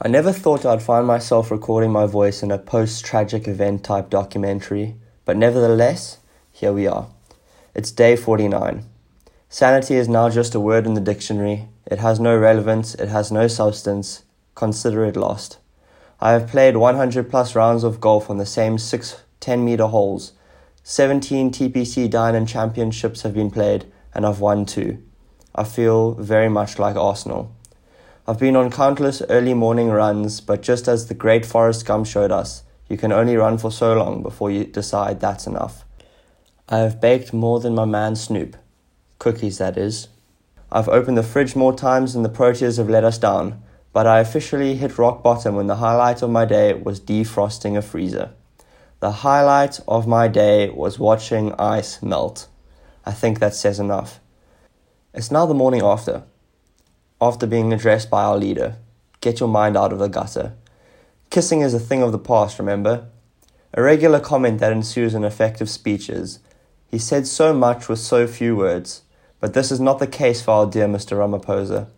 I never thought I'd find myself recording my voice in a post tragic event type documentary, but nevertheless, here we are. It's day 49. Sanity is now just a word in the dictionary. It has no relevance, it has no substance. Consider it lost. I have played 100 plus rounds of golf on the same six 10 meter holes. 17 TPC Diamond Championships have been played, and I've won two. I feel very much like Arsenal. I've been on countless early morning runs, but just as the great Forrest Gump showed us, you can only run for so long before you decide that's enough. I have baked more than my man Snoop. Cookies, that is. I've opened the fridge more times than the Proteas have let us down, but I officially hit rock bottom when the highlight of my day was defrosting a freezer. The highlight of my day was watching ice melt. I think that says enough. It's now the morning after after being addressed by our leader. Get your mind out of the gutter. Kissing is a thing of the past, remember? A regular comment that ensues in effective speeches. He said so much with so few words, but this is not the case for our dear Mr. Ramaphosa.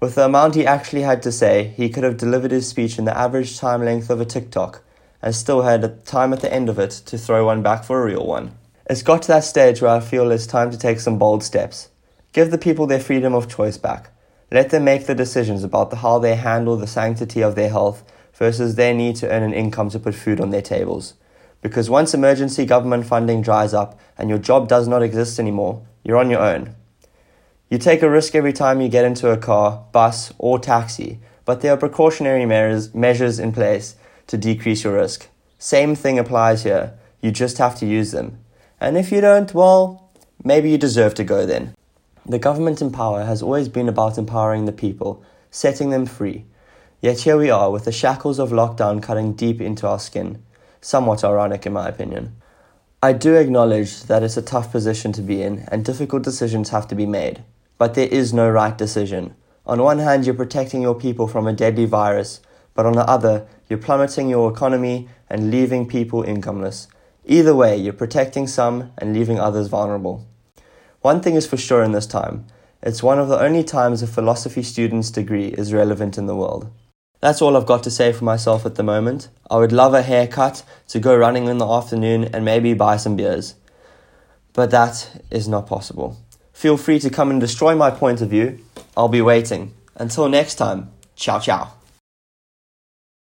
With the amount he actually had to say, he could have delivered his speech in the average time length of a TikTok and still had time at the end of it to throw one back for a real one. It's got to that stage where I feel it's time to take some bold steps. Give the people their freedom of choice back. Let them make the decisions about the, how they handle the sanctity of their health versus their need to earn an income to put food on their tables. Because once emergency government funding dries up and your job does not exist anymore, you're on your own. You take a risk every time you get into a car, bus, or taxi, but there are precautionary measures, measures in place to decrease your risk. Same thing applies here. You just have to use them. And if you don't, well, maybe you deserve to go then. The government in power has always been about empowering the people, setting them free. Yet here we are with the shackles of lockdown cutting deep into our skin. Somewhat ironic, in my opinion. I do acknowledge that it's a tough position to be in and difficult decisions have to be made. But there is no right decision. On one hand, you're protecting your people from a deadly virus, but on the other, you're plummeting your economy and leaving people incomeless. Either way, you're protecting some and leaving others vulnerable. One thing is for sure in this time it's one of the only times a philosophy student's degree is relevant in the world. That's all I've got to say for myself at the moment. I would love a haircut to go running in the afternoon and maybe buy some beers. But that is not possible. Feel free to come and destroy my point of view. I'll be waiting. Until next time, ciao ciao.